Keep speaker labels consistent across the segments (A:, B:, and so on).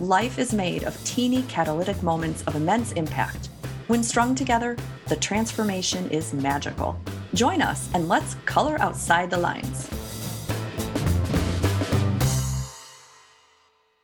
A: Life is made of teeny catalytic moments of immense impact. When strung together, the transformation is magical. Join us and let's color outside the lines.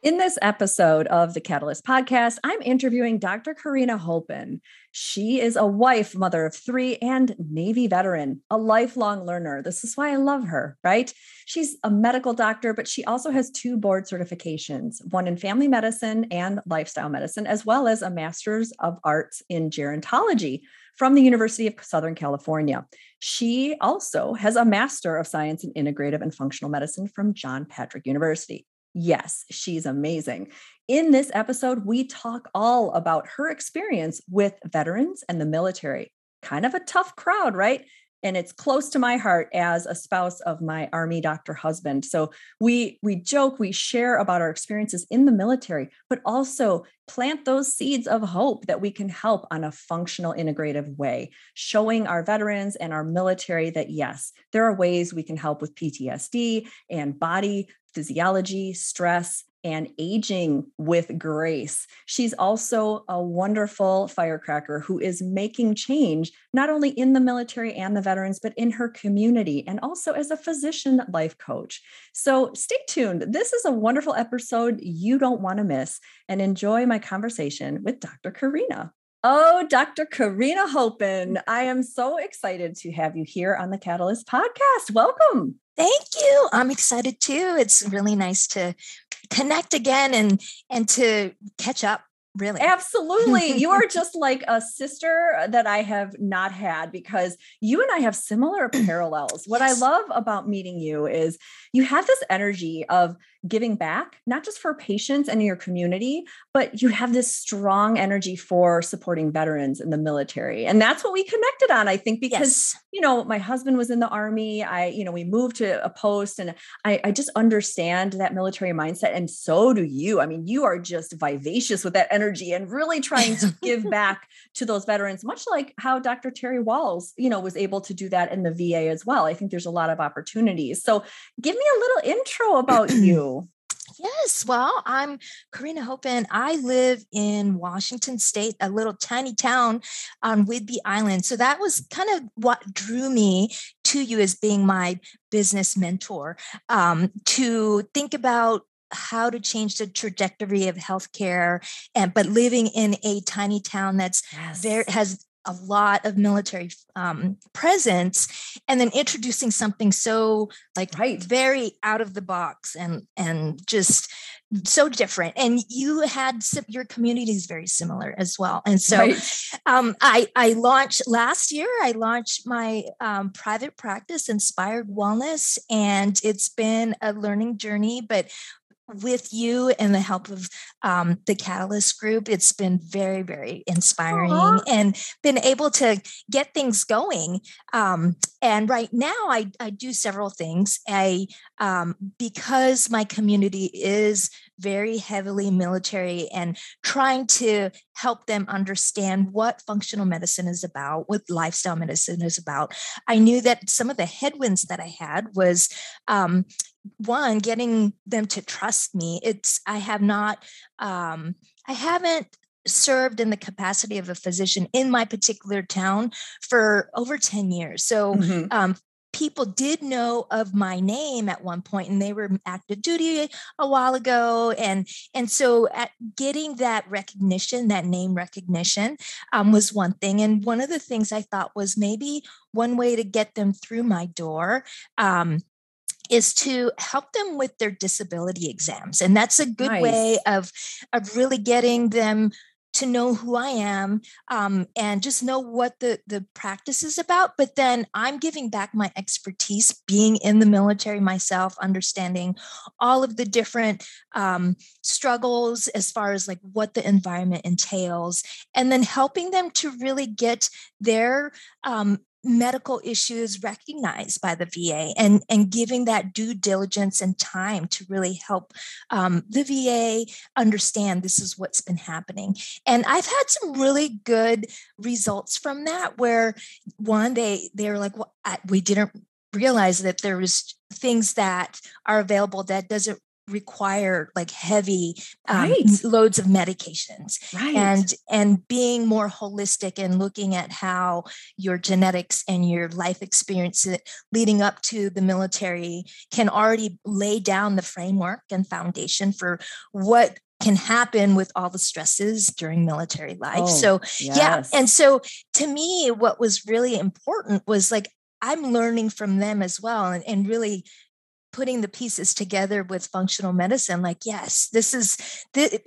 A: In this episode of the Catalyst podcast, I'm interviewing Dr. Carina Hopen. She is a wife, mother of three, and Navy veteran, a lifelong learner. This is why I love her, right? She's a medical doctor, but she also has two board certifications one in family medicine and lifestyle medicine, as well as a master's of arts in gerontology from the University of Southern California. She also has a master of science in integrative and functional medicine from John Patrick University. Yes, she's amazing. In this episode, we talk all about her experience with veterans and the military. Kind of a tough crowd, right? And it's close to my heart as a spouse of my army doctor husband. So we we joke we share about our experiences in the military but also plant those seeds of hope that we can help on a functional integrative way showing our veterans and our military that yes there are ways we can help with PTSD and body physiology, stress, and aging with grace. She's also a wonderful firecracker who is making change, not only in the military and the veterans, but in her community and also as a physician life coach. So stay tuned. This is a wonderful episode you don't want to miss and enjoy my conversation with Dr. Carina. Oh, Dr. Carina Hopen, mm. I am so excited to have you here on the Catalyst podcast. Welcome.
B: Thank you. I'm excited too. It's really nice to connect again and and to catch up really
A: absolutely you are just like a sister uh, that i have not had because you and i have similar parallels what yes. i love about meeting you is you have this energy of giving back, not just for patients and your community, but you have this strong energy for supporting veterans in the military. And that's what we connected on, I think, because, yes. you know, my husband was in the army. I, you know, we moved to a post and I, I just understand that military mindset. And so do you. I mean, you are just vivacious with that energy and really trying to give back to those veterans, much like how Dr. Terry Wahls, you know, was able to do that in the VA as well. I think there's a lot of opportunities. So give me a little intro about you.
B: Yes, well, I'm Carina Hopen. I live in Washington State, a little tiny town on Whidbey Island. So that was kind of what drew me to you as being my business mentor um, to think about how to change the trajectory of healthcare and but living in a tiny town that's yes. very has a lot of military um, presence and then introducing something so like right. very out of the box and and just so different and you had your community is very similar as well and so right. um, I, I launched last year i launched my um, private practice inspired wellness and it's been a learning journey but with you and the help of um, the Catalyst Group, it's been very, very inspiring Aww. and been able to get things going. Um, and right now, I, I do several things. I um, because my community is very heavily military and trying to help them understand what functional medicine is about, what lifestyle medicine is about. I knew that some of the headwinds that I had was um, one getting them to trust me. It's I have not um, I haven't served in the capacity of a physician in my particular town for over 10 years. So mm-hmm. um, people did know of my name at one point and they were active duty a while ago and and so at getting that recognition that name recognition um, was one thing and one of the things i thought was maybe one way to get them through my door um, is to help them with their disability exams and that's a good nice. way of of really getting them to know who I am um, and just know what the, the practice is about. But then I'm giving back my expertise being in the military myself, understanding all of the different um, struggles as far as like what the environment entails, and then helping them to really get their um, medical issues recognized by the VA and, and giving that due diligence and time to really help um, the VA understand this is what's been happening. And I've had some really good results from that where one, they they're like, well, I, we didn't realize that there was things that are available that doesn't require like heavy um, right. loads of medications right. and and being more holistic and looking at how your genetics and your life experience leading up to the military can already lay down the framework and foundation for what can happen with all the stresses during military life. Oh, so, yes. yeah. And so, to me, what was really important was like, I'm learning from them as well and, and really putting the pieces together with functional medicine like yes this is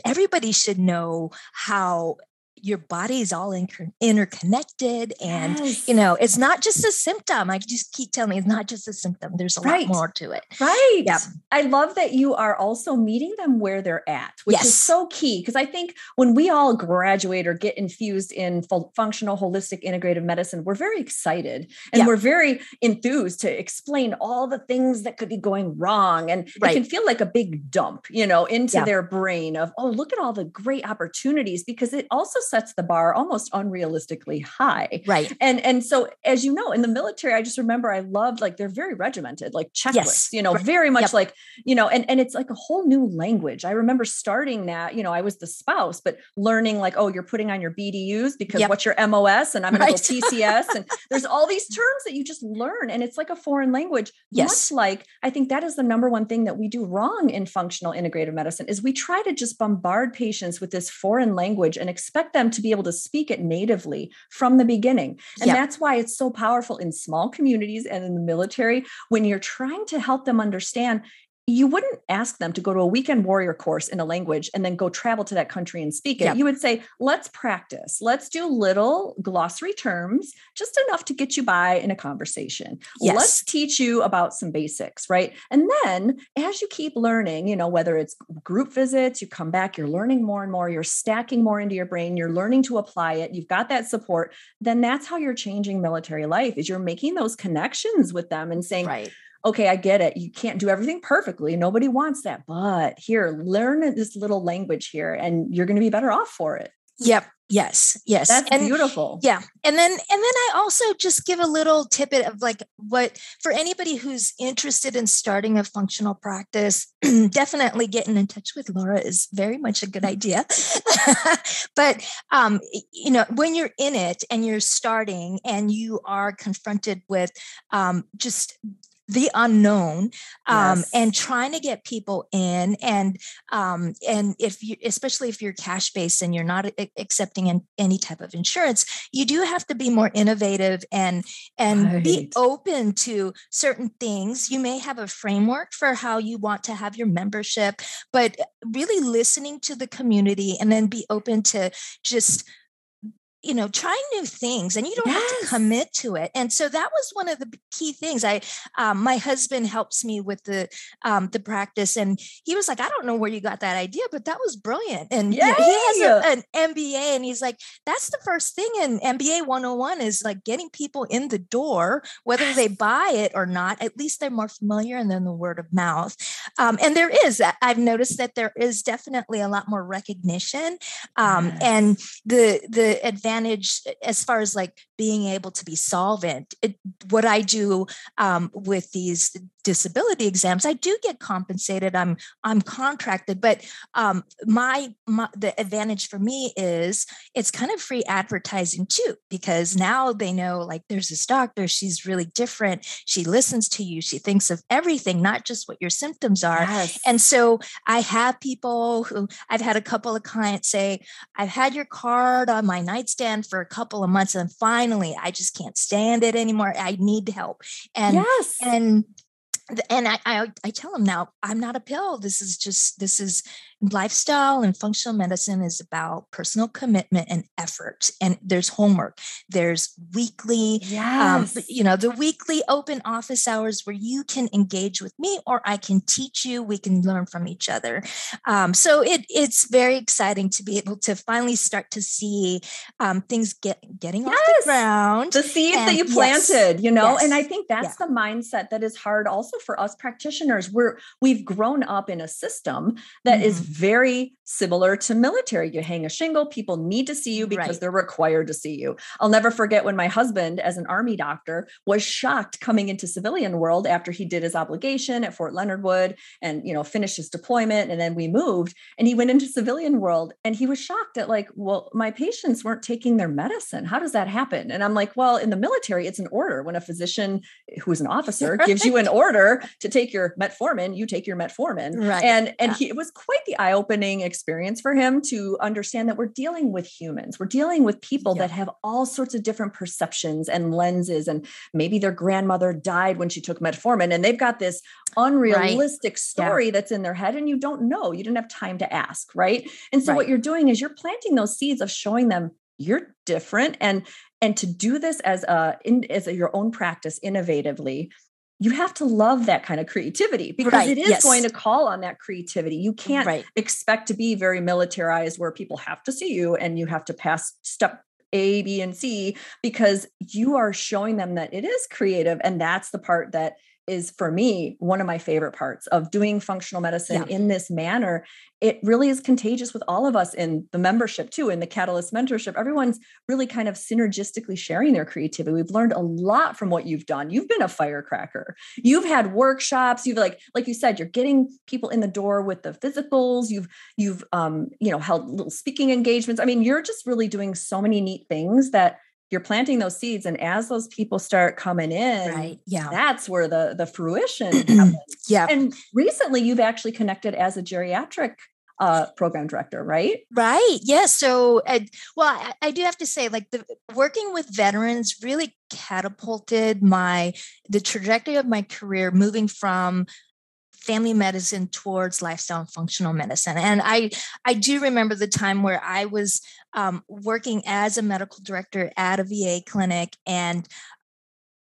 B: everybody should know how your body is all inter- interconnected and yes. you know it's not just a symptom i just keep telling me it's not just a symptom there's a right. lot more to it
A: right yeah i love that you are also meeting them where they're at which yes. is so key because i think when we all graduate or get infused in functional holistic integrative medicine we're very excited and yeah. we're very enthused to explain all the things that could be going wrong and right. it can feel like a big dump you know into yeah. their brain of oh look at all the great opportunities because it also sets the bar almost unrealistically high.
B: Right.
A: And and so as you know, in the military, I just remember I loved like they're very regimented, like checklists, yes. you know, very much yep. like, you know, and, and it's like a whole new language. I remember starting that, you know, I was the spouse, but learning like, oh, you're putting on your BDUs because yep. what's your MOS and I'm gonna right. go PCS. and there's all these terms that you just learn. And it's like a foreign language. Yes. Much like I think that is the number one thing that we do wrong in functional integrative medicine is we try to just bombard patients with this foreign language and expect them them to be able to speak it natively from the beginning. And that's why it's so powerful in small communities and in the military when you're trying to help them understand you wouldn't ask them to go to a weekend warrior course in a language and then go travel to that country and speak it. Yep. You would say, let's practice. Let's do little glossary terms, just enough to get you by in a conversation. Yes. Let's teach you about some basics, right? And then as you keep learning, you know, whether it's group visits, you come back, you're learning more and more, you're stacking more into your brain, you're learning to apply it, you've got that support, then that's how you're changing military life is you're making those connections with them and saying, right okay, I get it. You can't do everything perfectly. Nobody wants that. But here, learn this little language here and you're going to be better off for it.
B: Yep. Yes. Yes.
A: That's and, beautiful.
B: Yeah. And then and then I also just give a little tidbit of like what for anybody who's interested in starting a functional practice, definitely getting in touch with Laura is very much a good idea. but um, you know, when you're in it and you're starting and you are confronted with um, just the unknown um, yes. and trying to get people in and um, and if you especially if you're cash based and you're not accepting an, any type of insurance you do have to be more innovative and and right. be open to certain things you may have a framework for how you want to have your membership but really listening to the community and then be open to just you know trying new things and you don't yes. have to commit to it. And so that was one of the key things. I um, my husband helps me with the um, the practice and he was like i don't know where you got that idea but that was brilliant. And yeah, he has a, an mba and he's like that's the first thing in mba 101 is like getting people in the door whether they buy it or not at least they're more familiar and then the word of mouth. Um, and there is i've noticed that there is definitely a lot more recognition um, yes. and the the advantage advantage as far as like being able to be solvent. It, what I do um, with these disability exams, I do get compensated. I'm I'm contracted, but um, my, my the advantage for me is it's kind of free advertising too, because now they know like there's this doctor. She's really different. She listens to you. She thinks of everything, not just what your symptoms are. Yes. And so I have people who I've had a couple of clients say, "I've had your card on my nightstand for a couple of months, and finally." i just can't stand it anymore i need help and yes. and and I, I, I tell them now i'm not a pill this is just this is lifestyle and functional medicine is about personal commitment and effort and there's homework there's weekly yes. um, you know the weekly open office hours where you can engage with me or i can teach you we can learn from each other um, so it it's very exciting to be able to finally start to see um, things get getting yes. off the ground
A: the seeds and, that you planted yes. you know and i think that's the mindset that is hard also for us practitioners we're we've grown up in a system that mm-hmm. is very similar to military. You hang a shingle, people need to see you because right. they're required to see you. I'll never forget when my husband, as an army doctor, was shocked coming into civilian world after he did his obligation at Fort Leonard Wood and you know finished his deployment and then we moved and he went into civilian world and he was shocked at like, well, my patients weren't taking their medicine. How does that happen? And I'm like, well, in the military, it's an order. When a physician who is an officer right. gives you an order to take your metformin, you take your metformin. Right. And and yeah. he it was quite the eye-opening experience for him to understand that we're dealing with humans. We're dealing with people yeah. that have all sorts of different perceptions and lenses. And maybe their grandmother died when she took metformin, and they've got this unrealistic right. story yeah. that's in their head, and you don't know. You didn't have time to ask, right? And so right. what you're doing is you're planting those seeds of showing them you're different and and to do this as a in, as a, your own practice innovatively you have to love that kind of creativity because right. it is yes. going to call on that creativity. You can't right. expect to be very militarized where people have to see you and you have to pass step A, B, and C because you are showing them that it is creative. And that's the part that is for me one of my favorite parts of doing functional medicine yeah. in this manner. It really is contagious with all of us in the membership too in the catalyst mentorship. Everyone's really kind of synergistically sharing their creativity. We've learned a lot from what you've done. You've been a firecracker. You've had workshops. You've like like you said you're getting people in the door with the physicals. You've you've um you know held little speaking engagements. I mean you're just really doing so many neat things that you're planting those seeds and as those people start coming in right yeah that's where the the fruition happens yeah and recently you've actually connected as a geriatric uh, program director, right?
B: Right. Yes. Yeah. So, uh, well, I, I, do have to say, like, the working with veterans really catapulted my the trajectory of my career, moving from family medicine towards lifestyle and functional medicine. And I I do remember the time where I was um, working as a medical director at a VA clinic and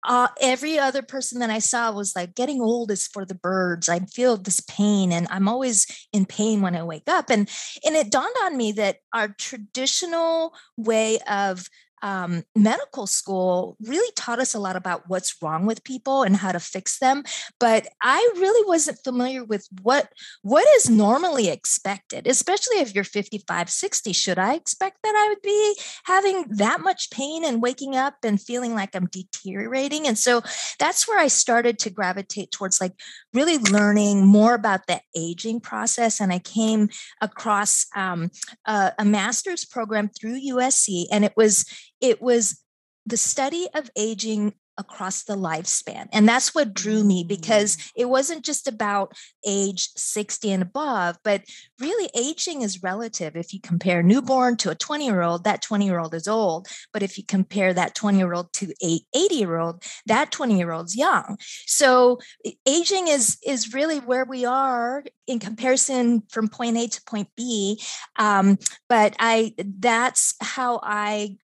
B: uh, every other person that I saw was like, getting old is for the birds. I feel this pain, and I'm always in pain when I wake up. And and it dawned on me that our traditional way of um, medical school really taught us a lot about what's wrong with people and how to fix them but i really wasn't familiar with what what is normally expected especially if you're 55 60 should i expect that i would be having that much pain and waking up and feeling like i'm deteriorating? And so that's where i started to gravitate towards like really learning more about the aging process and i came across um, a, a master's program through usc and it was it was the study of aging across the lifespan. And that's what drew me because mm. it wasn't just about age 60 and above, but really aging is relative. If you compare newborn to a 20 year old, that 20 year old is old. But if you compare that 20 year old to a 80 year old, that 20 year old's young. So aging is, is really where we are in comparison from point A to point B. Um, but I, that's how I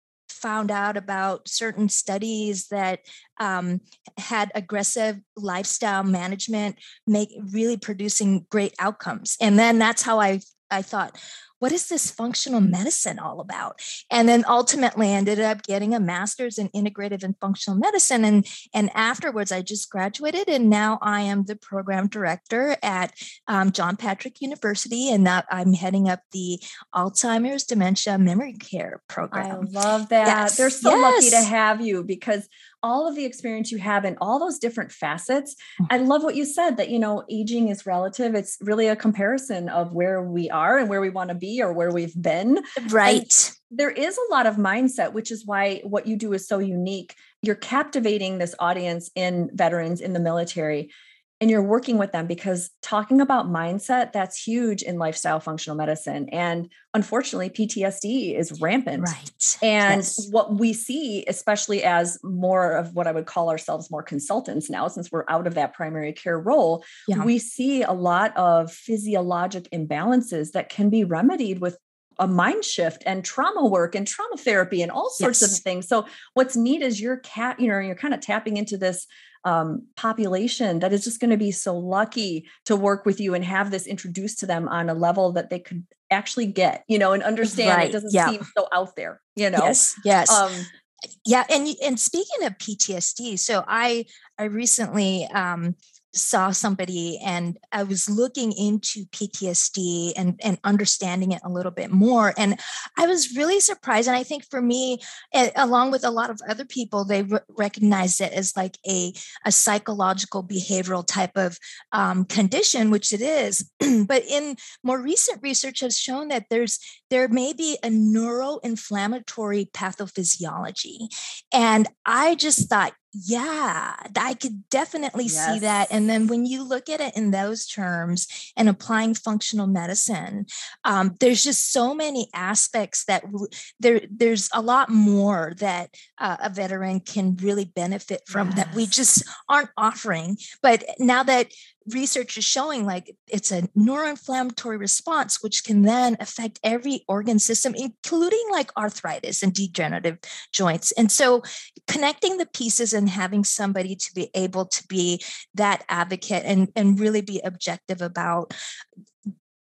B: found out about certain studies that um, had aggressive lifestyle management make really producing great outcomes. And then that's how i i thought what is this functional medicine all about? And then ultimately ended up getting a master's in integrative and functional medicine. And, and afterwards, I just graduated, and now I am the program director at um, John Patrick University, and now I'm heading up the Alzheimer's dementia memory care program.
A: I love that. Yes. They're so yes. lucky to have you because all of the experience you have in all those different facets. Mm. I love what you said that, you know, aging is relative. It's really a comparison of where we are and where we want to be or where we've been.
B: Right. And
A: there is a lot of mindset, which is why what you do is so unique. You're captivating this audience in veterans in the military and you're working with them because talking about mindset that's huge in lifestyle functional medicine and unfortunately PTSD is rampant
B: right
A: and yes. what we see especially as more of what I would call ourselves more consultants now since we're out of that primary care role yeah. we see a lot of physiologic imbalances that can be remedied with a mind shift and trauma work and trauma therapy and all sorts yes. of things. So what's neat is you're cat, you know, you're kind of tapping into this um, population that is just going to be so lucky to work with you and have this introduced to them on a level that they could actually get, you know, and understand right. it doesn't yeah. seem so out there, you know?
B: Yes. Yes. Um, yeah. And, and speaking of PTSD, so I, I recently, um, saw somebody and I was looking into PTSD and, and understanding it a little bit more. And I was really surprised. And I think for me, along with a lot of other people, they re- recognize it as like a, a psychological behavioral type of um, condition, which it is. but in more recent research has shown that there's there may be a neuroinflammatory pathophysiology. And I just thought, yeah, I could definitely yes. see that. And then when you look at it in those terms and applying functional medicine, um, there's just so many aspects that w- there there's a lot more that uh, a veteran can really benefit from yes. that we just aren't offering. But now that research is showing like it's a neuroinflammatory response which can then affect every organ system including like arthritis and degenerative joints. And so connecting the pieces and having somebody to be able to be that advocate and, and really be objective about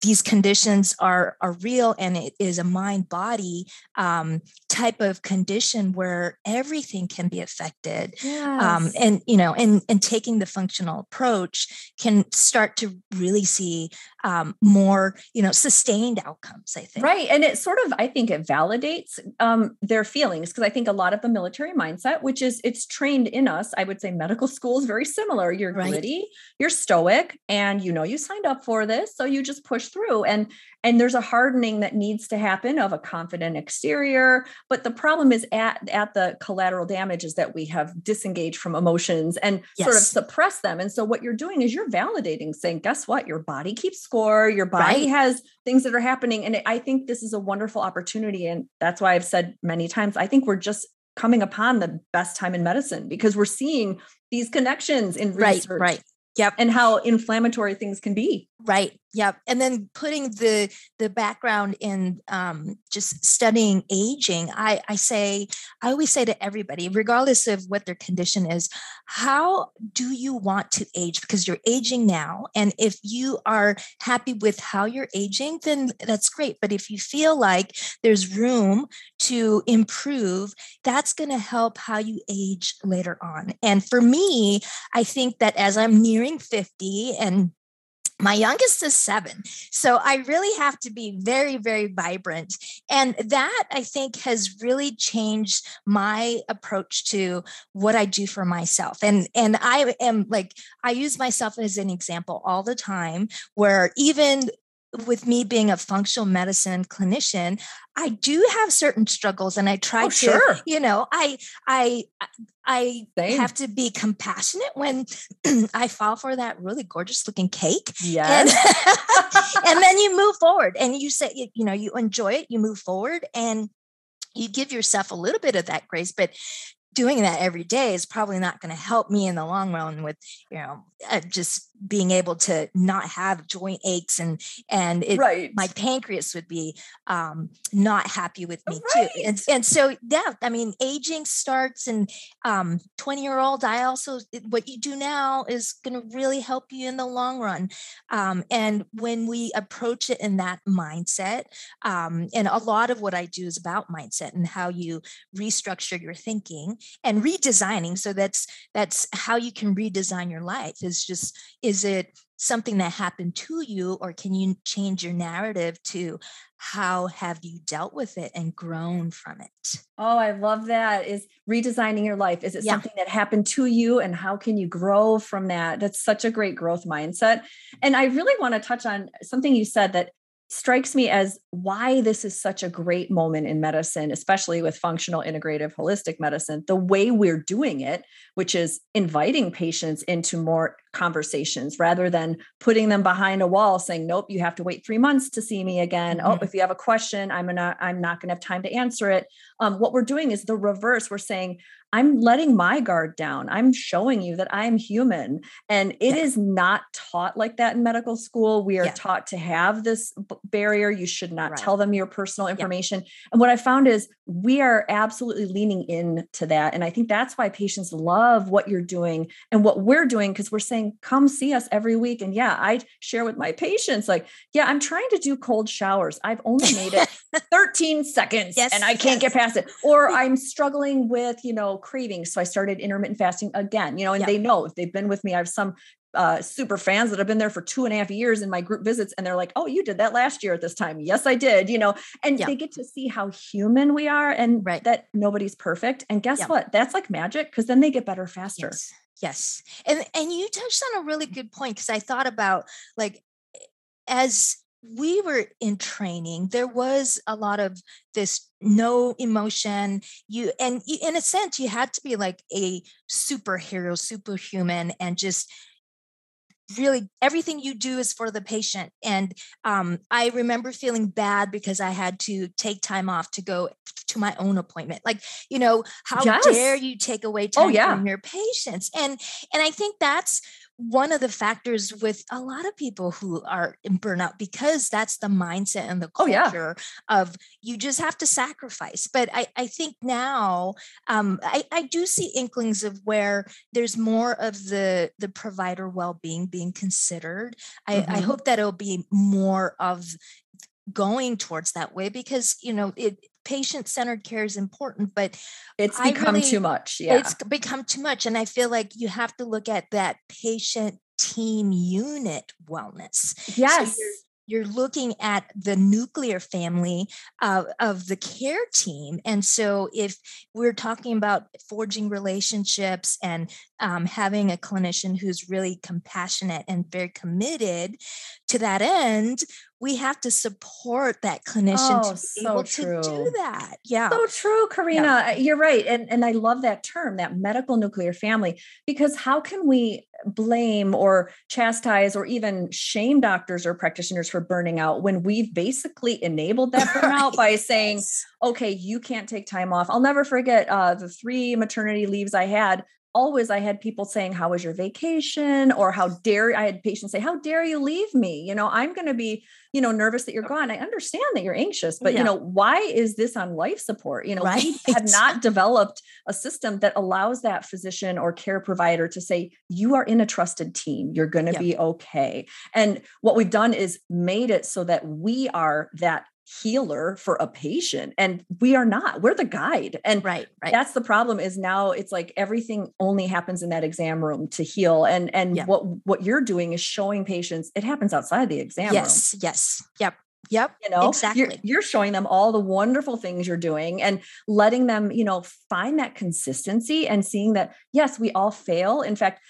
B: these conditions are are real and it is a mind body um, type of condition where everything can be affected um, yes. um, and you know and and taking the functional approach can start to really see um, more you know sustained outcomes i think
A: right and it sort of i think it validates um, their feelings because i think a lot of the military mindset which is it's trained in us i would say medical school is very similar you're right. gritty you're stoic and you know you signed up for this so you just push through and and there's a hardening that needs to happen of a confident exterior but the problem is at at the collateral damage is that we have disengaged from emotions and yes. sort of suppress them and so what you're doing is you're validating saying guess what your body keeps score your body right. has things that are happening and i think this is a wonderful opportunity and that's why i've said many times i think we're just coming upon the best time in medicine because we're seeing these connections in research
B: right, right.
A: Yep. And how inflammatory things can be.
B: Right. Yep. And then putting the the background in um, just studying aging, I, I say, I always say to everybody, regardless of what their condition is, how do you want to age? Because you're aging now. And if you are happy with how you're aging, then that's great. But if you feel like there's room to improve, that's going to help how you age later on. And for me, I think that as I'm nearing 50 and my youngest is seven. So I really have to be very, very vibrant. And that I think has really changed my approach to what I do for myself. And, and I am like, I use myself as an example all the time where even with me being a functional medicine clinician, I do have certain struggles and I try oh, to, sure. you know, I I I Same. have to be compassionate when I fall for that really gorgeous looking cake.
A: Yes.
B: And, and then you move forward and you say, you know, you enjoy it, you move forward and you give yourself a little bit of that grace, but doing that every day is probably not going to help me in the long run with you know uh, just being able to not have joint aches and and it, right. my pancreas would be um, not happy with me right. too and, and so yeah i mean aging starts and um, 20 year old i also what you do now is going to really help you in the long run um, and when we approach it in that mindset um, and a lot of what i do is about mindset and how you restructure your thinking and redesigning so that's that's how you can redesign your life is just is it something that happened to you or can you change your narrative to how have you dealt with it and grown from it?
A: Oh i love that is redesigning your life. Is it yeah. something that happened to you and how can you grow from that? That's such a great growth mindset. And i really want to touch on something you said that strikes me as why this is such a great moment in medicine, especially with functional, integrative, holistic medicine, the way we're doing it, which is inviting patients into more conversations rather than putting them behind a wall saying nope you have to wait three months to see me again oh, mm-hmm. oh if you have a question i'm gonna i'm not gonna have time to answer it um, what we're doing is the reverse we're saying I'm letting my guard down. I'm showing you that I'm human. And it yeah. is not taught like that in medical school. We are yeah. taught to have this barrier. You should not right. tell them your personal information. Yeah. And what I found is we are absolutely leaning into that. And I think that's why patients love what you're doing and what we're doing because we're saying, come see us every week. And yeah, I share with my patients, like, yeah, I'm trying to do cold showers. I've only made it 13 seconds yes, and I can't yes. get past it. Or I'm struggling with, you know, cravings. So I started intermittent fasting again, you know, and they know if they've been with me, I have some uh, super fans that have been there for two and a half years in my group visits and they're like oh you did that last year at this time yes i did you know and they get to see how human we are and right. that nobody's perfect and guess what that's like magic because then they get better faster
B: yes. Yes and and you touched on a really mm-hmm. good point because i thought about like eh, as we were in training there was a lot of this no emotion you and in a sense you had to be like a superhero superhuman and just really everything you do is for the patient and um, i remember feeling bad because i had to take time off to go to my own appointment like you know how yes. dare you take away oh, time oh, yeah. from your patients and and i think that's one of the factors with a lot of people who are in burnout because that's the mindset and the culture oh, yeah. of you just have to sacrifice. But I, I think now um, I, I do see inklings of where there's more of the the provider well-being being considered. I, mm-hmm. I hope that it'll be more of going towards that way because you know it patient centered care is important, but
A: it's become really, too much. Yeah.
B: It's become too much. And I feel like you have to look at that patient team unit wellness.
A: Yes.
B: So you're looking at the nuclear family uh, of the care team. And so, if we're talking about forging relationships and um, having a clinician who's really compassionate and very committed to that end, we have to support that clinician oh, to be so able true. to do that. Yeah.
A: So true, Carina. Yeah. You're right. And, and I love that term, that medical nuclear family, because how can we blame or chastise or even shame doctors or practitioners for burning out when we've basically enabled that burnout right. by saying, okay, you can't take time off. I'll never forget uh, the three maternity leaves I had always I had people saying, How was your vacation? Or how dare I had patients say, How dare you leave me? You know, I'm going to be, you know, nervous that you're gone. I understand that you're anxious, but yeah. you know, why is this on life support? You know, right. we have not developed a system that allows that physician or care provider to say, You are in a trusted team. You're going to yep. be okay. And what we've done is made it so that we are that healer for a patient and we are not we're the guide and
B: right, right
A: that's the problem is now it's like everything only happens in that exam room to heal and and yeah. what what you're doing is showing patients it happens outside the exam
B: yes
A: room.
B: yes yep Yep.
A: You know,
B: exactly.
A: You're, you're, showing them all the wonderful things you're doing and letting them, you know, find that consistency and seeing that, yes, we all fail. In fact,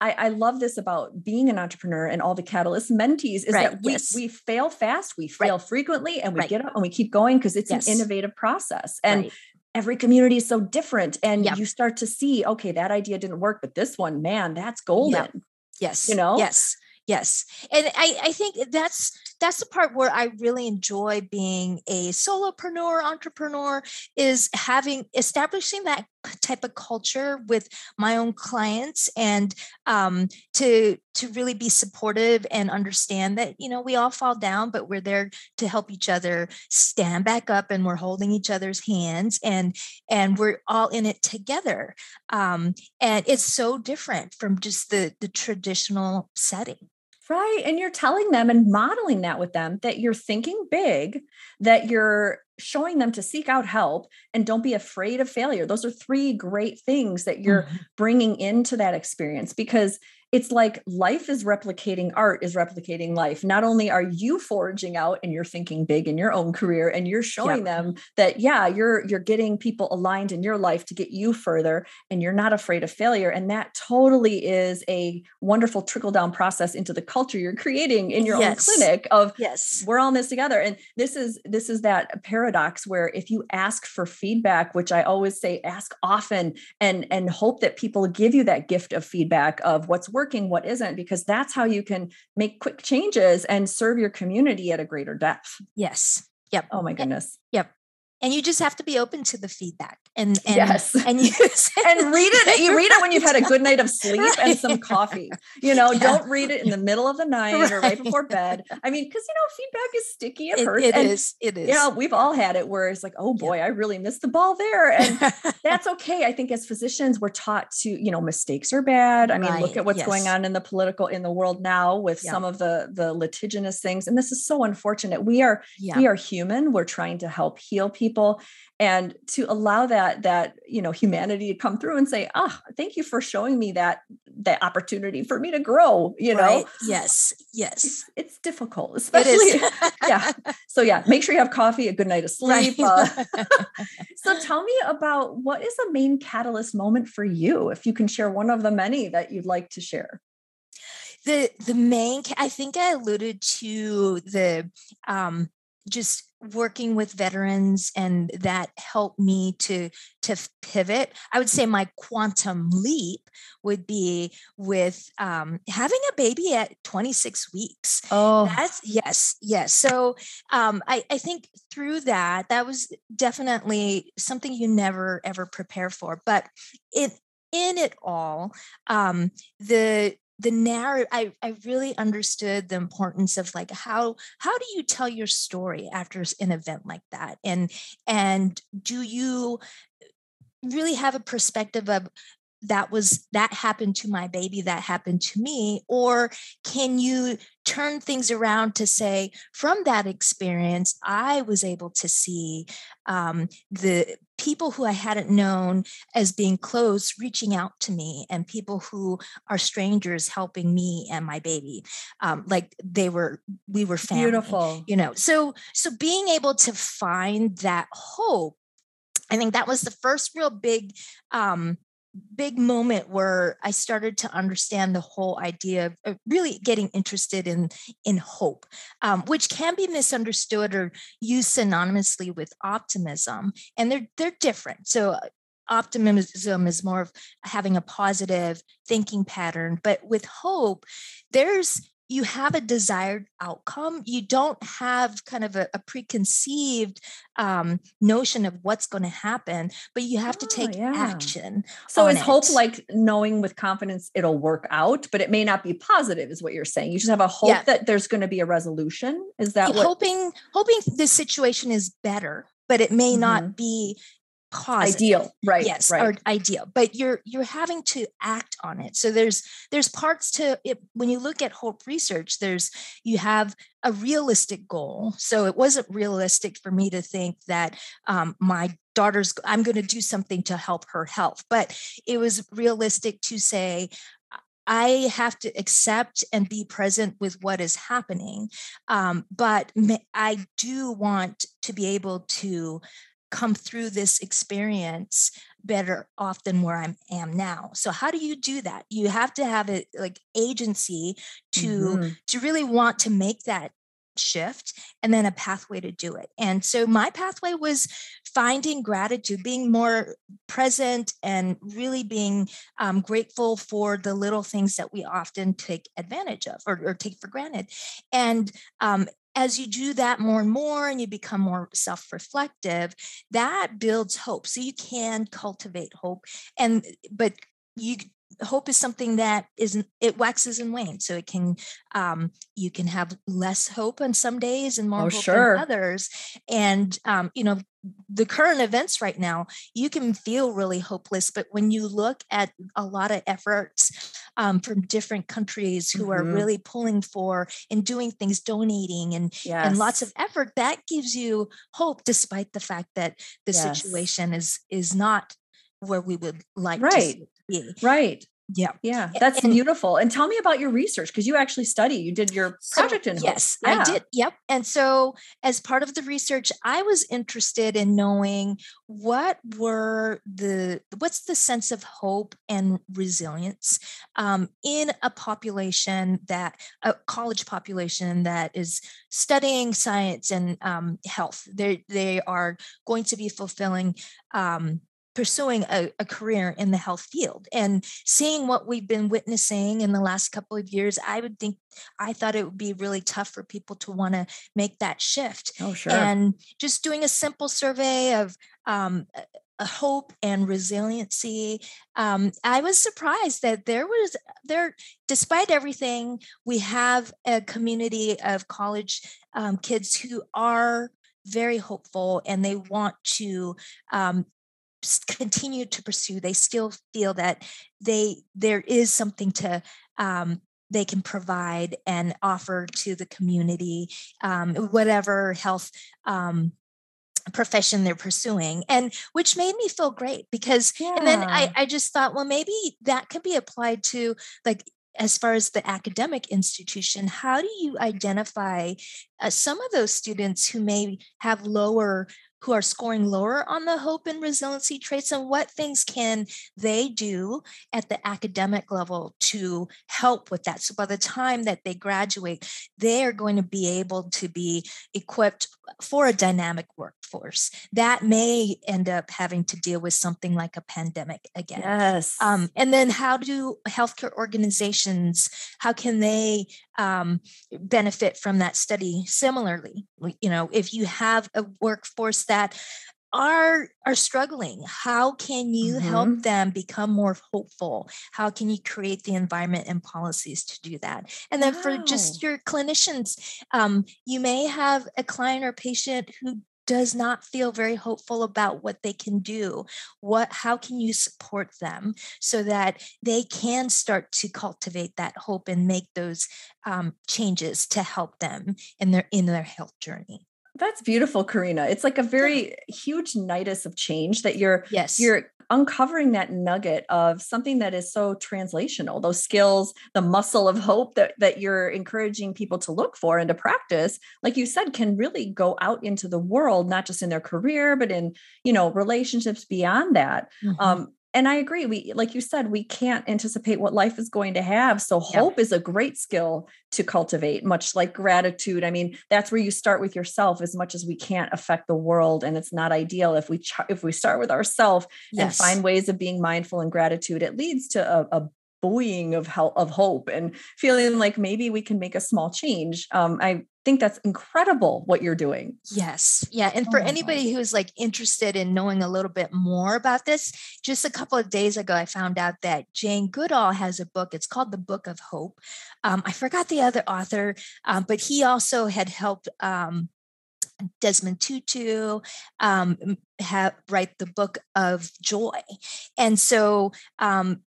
A: I, I, love this about being an entrepreneur and all the catalyst mentees is right. that we, yes. we fail fast, we fail right. frequently, and we right. get up and we keep going because it's yes. an innovative process. And every community is so different. And yep. you start to see, okay, that idea didn't work, but this one, man, that's golden. Yep.
B: Yes.
A: You know?
B: Yes. Yes. And I, I think that's that's the part where I really enjoy being a solopreneur, entrepreneur, is having establishing that type of culture with my own clients and um, to to really be supportive and understand that you know we all fall down but we're there to help each other stand back up and we're holding each other's hands and and we're all in it together. Um, and it's so different from just the the traditional setting
A: Right. And you're telling them and modeling that with them that you're thinking big, that you're showing them to seek out help and don't be afraid of failure. Those are three great things that you're mm-hmm. bringing into that experience because it's like life is replicating art is replicating life. Not only are you foraging out and you're thinking big in your own career and you're showing them that yeah you're you're getting people aligned in your life to get you further and you're not afraid of failure. And that totally is a wonderful trickle down process into the culture you're creating in your yes. own clinic of
B: yes.
A: We're all in this together. And this is this is that paradox where if you ask for feedback which i always say ask often and and hope that people give you that gift of feedback of what's working, what isn't, because that's how you can make quick changes and serve your community at a greater depth.
B: Yes. Yep.
A: Oh my goodness.
B: Yep and you just have to be open to the feedback and, and
A: yes
B: and
A: you and read it you read it when you've had a good night of sleep right. and some coffee you know yeah. don't read it in the middle of the night right. or right before bed i mean because you know feedback is sticky at
B: it,
A: hurts
B: it
A: and,
B: is it is
A: yeah we've all had it where it's like oh boy yeah. i really missed the ball there and that's okay i think as physicians we're taught to you know mistakes are bad i mean right. look at what's yes. going on in the political in the world now with yeah. some of the the litigious things and this is so unfortunate we are we are human we're trying to help heal people and to allow that that you know humanity to come through and say ah oh, thank you for showing me that that opportunity for me to grow you know? Right.
B: yes. Yes.
A: It's, it's difficult especially yeah. So yeah make sure you have coffee a good night of sleep right. uh, so tell me about what is a main catalyst moment for you if you can share one of the many that you'd like to share?
B: The the main i think i alluded to the um just working with veterans and that helped me to to pivot. I would say my quantum leap would be with um, having a baby at 26 weeks.
A: Oh.
B: That's yes yes. So um, I, I think through that that was definitely something you never ever prepare for. But it in it all um, the the narrative I, I really understood the importance of like how how do you tell your story after an event like that? And and do you really have a perspective of that was that happened to my baby that happened to me or can you turn things around to say from that experience i was able to see um, the people who i hadn't known as being close reaching out to me and people who are strangers helping me and my baby um, like they were we were family
A: beautiful.
B: you know? So so being able to find that hope I think that was the first real big um, big moment where I started to understand the whole idea of really getting interested in in hope, um, which can be misunderstood or used synonymously with optimism, and they're they're different. So uh, optimism is more of having a positive thinking pattern but with hope there's you have a desired outcome. You don't have kind of a, a preconceived um, notion of what's going to happen, but you have oh, to take yeah. action.
A: So is it. hope like knowing with confidence it'll work out, but it may not be positive, is what you're saying. You just have a hope yeah. that there's going to be a resolution. Is that what?
B: hoping hoping this situation is better, but it may mm-hmm. not be positive.
A: ideal right
B: yes
A: right.
B: or ideal but you're you're having to act on it so there's there's parts to it when you look at hope research there's you have a realistic goal so it wasn't realistic for me to think that um, my daughter's i'm going to do something to help her health but it was realistic to say I have to accept and be present with what is happening. Um, but I do want to be able to come through this experience better off than where I am now. So how do you do that? You have to have it like agency to mm-hmm. to really want to make that shift and then a pathway to do it. And so my pathway was finding gratitude, being more present and really being um, grateful for the little things that we often take advantage of or, or take for granted. And um, as you do that more and more and you become more self reflective, that builds hope. So you can cultivate hope. And, but you hope is something that isn't it waxes and wanes so it can um, you can have less hope on some days and more
A: oh,
B: hope
A: sure.
B: on others and um, you know the current events right now you can feel really hopeless but when you look at a lot of efforts um, from different countries who mm-hmm. are really pulling for and doing things donating and yes. and lots of effort that gives you hope despite the fact that the yes. situation is is not where we would like
A: right. Right.
B: Yeah.
A: Yeah. That's and, beautiful. And tell me about your research because you actually study, you did your project
B: so,
A: in
B: Yes, yeah. I did. Yep. And so as part of the research, I was interested in knowing what were the what's the sense of hope and resilience um, in a population that a college population that is studying science and um, health. They they are going to be fulfilling um, pursuing a, a, career in the health field and seeing what we've been witnessing in the last couple of years i would think i thought it would be really tough for people to want to make that shift
A: oh sure.
B: and just doing a simple survey of um, hope and resiliency um, i was surprised that there was there despite everything we have a community of college um, kids who are very hopeful and they want to um, continue to pursue they still feel that they there is something to um, they can provide and offer to the community um, whatever health um, profession they're pursuing and which made me feel great because yeah. and then I, I just thought well maybe that could be applied to like as far as the academic institution, how do you identify uh, some of those students who may have lower who are scoring lower on the hope and resiliency traits and what things can they do at the academic level to help with that. So by the time that they graduate they are going to be able to be equipped for a dynamic workforce. That may end up having to deal with something like a pandemic again.
A: Yes.
B: um, and then how do healthcare organizations how can they um, benefit from that study? Similarly you know if you have a workforce that are are struggling how can you mm-hmm. help them become more hopeful how can you create the environment and policies to do that and then wow. for just your clinicians um, you may have a client or patient who does not feel very hopeful about what they can do what how can you support them so that they can start to cultivate that hope and make those um, changes to help them in their in their health journey
A: that's beautiful Carina. It's like a very huge nidus of change that you're
B: yes.
A: you're uncovering that nugget of something that is so translational those skills the muscle of hope that that you're encouraging people to look for and to practice like you said can really go out into the world not just in their career but in you know relationships beyond that. Mm-hmm. um and I agree. We, like you said, we can't anticipate what life is going to have. So hope is a great skill to cultivate, much like gratitude. I mean, that's where you start with yourself. As much as we can't affect the world, and it's not ideal if we ch- if we start with ourselves yes. and find ways of being mindful and gratitude, it leads to a, a buoying of help of hope and feeling like maybe we can make a small change. Um, I think that's incredible what you're doing.
B: Yes. Yeah. And for oh anybody who's like interested in knowing a little bit more about this, just a couple of days ago, I found out that Jane Goodall has a book. It's called The Book of Hope. Um, I forgot the other author, um, but he also had helped um, Desmond Tutu um, have write the book of joy, and so um,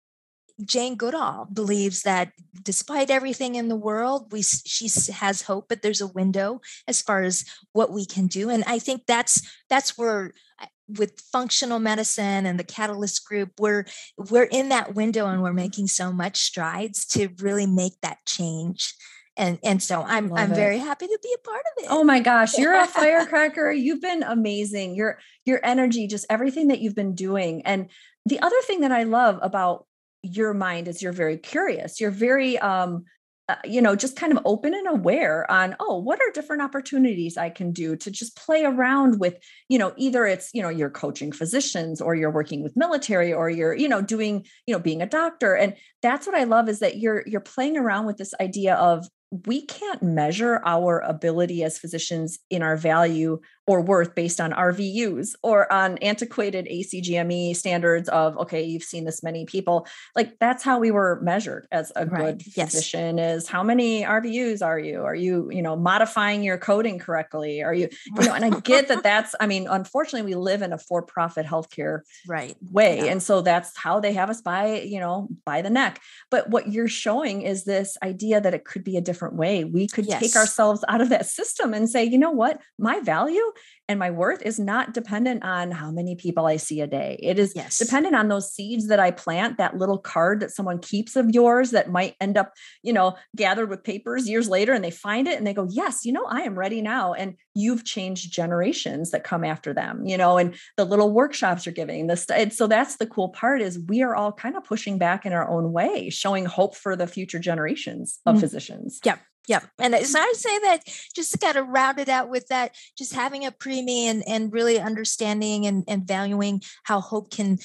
B: Jane Goodall believes that despite everything in the world, we she has hope, but there's a window as far as what we can do, and I think that's that's where uh, with functional medicine and the catalyst group we're we're in that window and we're making so much strides to really make that change. And and so i'm Love i'm it. very happy to be a part of it.
A: Oh my gosh you're a firecracker. You've been amazing. Your your energy just everything that you've been doing. And the other thing that i love about your mind is you're very curious. You're very um uh, you know just kind of open and aware on oh what are different opportunities i can do to just play around with you know either it's you know you're coaching physicians or you're working with military or you're you know doing you know being a doctor. And that's what i love is that you're you're playing around with this idea of we can't measure our ability as physicians in our value or worth based on RVUs or on antiquated ACGME standards of, okay, you've seen this many people. Like that's how we were measured as a right. good physician is how many RVUs are you? Are you, you know, modifying your coding correctly? Are you, you know, and I get that that's, I mean, unfortunately we live in a for-profit healthcare
B: right
A: way. Yeah. And so that's how they have us by, you know, by the neck. But what you're showing is this idea that it could be a different way. We could yes. take ourselves out of that system and say, you know what, my value and my worth is not dependent on how many people I see a day. It is yes. dependent on those seeds that I plant, that little card that someone keeps of yours that might end up, you know, gathered with papers years later and they find it and they go, Yes, you know, I am ready now. And you've changed generations that come after them, you know, and the little workshops you're giving this. So that's the cool part is we are all kind of pushing back in our own way, showing hope for the future generations of mm-hmm. physicians.
B: Yeah Yeah. And so I say that just to kind of round it out with that, just having a preemie and, and really understanding and, and valuing how hope can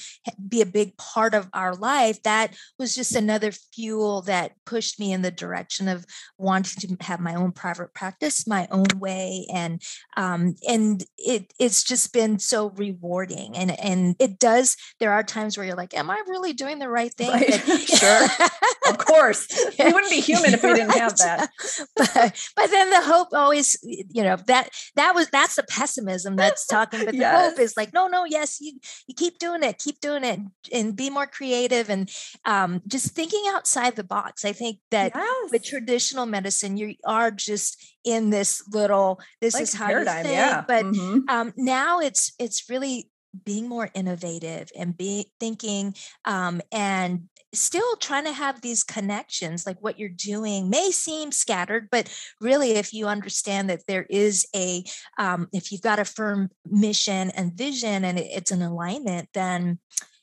B: be a big part of our life, that was just another fuel that pushed me in the direction of wanting to have my own private practice, my own way. And um, and it it's just been so rewarding. And and it does, there are times where you're like, Am I really doing the right thing? Right.
A: sure. of course. We wouldn't be human if we didn't have that.
B: but but then the hope always you know that that was that's the pessimism that's talking but the yes. hope is like no no yes you you keep doing it keep doing it and be more creative and um, just thinking outside the box i think that yes. with traditional medicine you are just in this little this like is how paradigm, you think yeah. but mm-hmm. um, now it's it's really being more innovative and be thinking um, and still trying to have these connections like what you're doing may seem scattered but really if you understand that there is a um, if you've got a firm mission and vision and it's an alignment then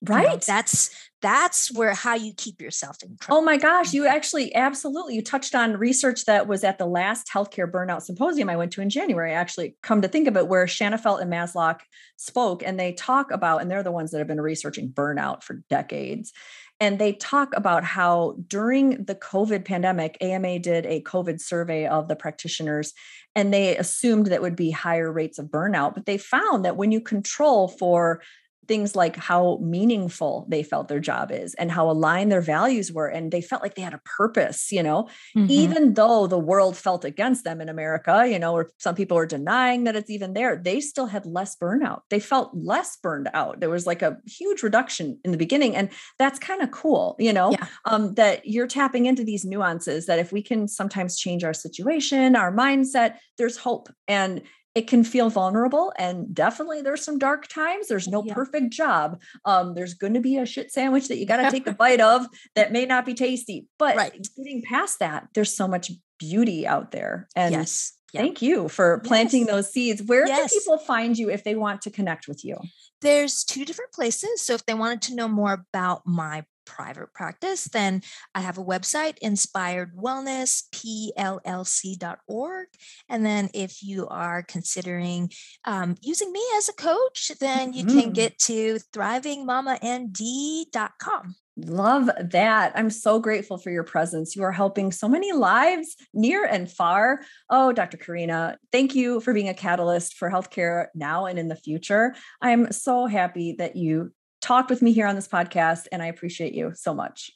A: right you know,
B: that's that's where how you keep yourself in
A: control. oh my gosh you actually absolutely you touched on research that was at the last healthcare burnout symposium i went to in january actually come to think of it where shanafelt and Maslach spoke and they talk about and they're the ones that have been researching burnout for decades and they talk about how during the COVID pandemic, AMA did a COVID survey of the practitioners, and they assumed that would be higher rates of burnout. But they found that when you control for things like how meaningful they felt their job is and how aligned their values were and they felt like they had a purpose you know? Mm-hmm. even though the world felt against them in america you know or some people are denying that it's even there they still had less burnout. They felt less burned out. There was like a huge reduction in the beginning and that's kind of cool you know? Yeah. um, that you're tapping into these nuances that if we can sometimes change our situation our mindset there's hope. And it can feel vulnerable and definitely there's some dark times there's no yeah. perfect job um, there's going to be a shit sandwich that you got to take a bite of that may not be tasty but right. getting past that there's so much beauty out there and yes thank you for planting yes. those seeds where yes. can people find you if they want to connect with you
B: there's two different places so if they wanted to know more about my private practice, then I have a website, Inspired Wellness, PLLC.org. And then if you are considering um, using me as a coach, then you mm-hmm. can get to thrivingmamand.com.
A: Love that. I'm so grateful for your presence. You are helping so many lives near and far. Oh, Dr. Carina, thank you for being a catalyst for healthcare now and in the future. I'm so happy that you talked with me here on this podcast, and I appreciate you so much.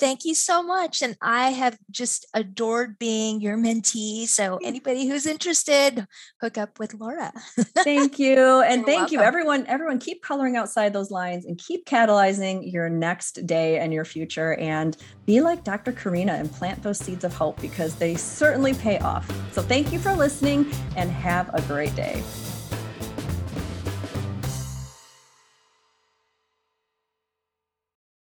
B: Thank you so much. And I have just adored being your mentee. So, anybody who's interested, hook up with Laura.
A: thank you. And You're thank welcome. you, everyone. Everyone, keep coloring outside those lines and keep catalyzing your next day and your future. And be like Dr. Carina and plant those seeds of hope because they certainly pay off. So, thank you for listening and have a great day.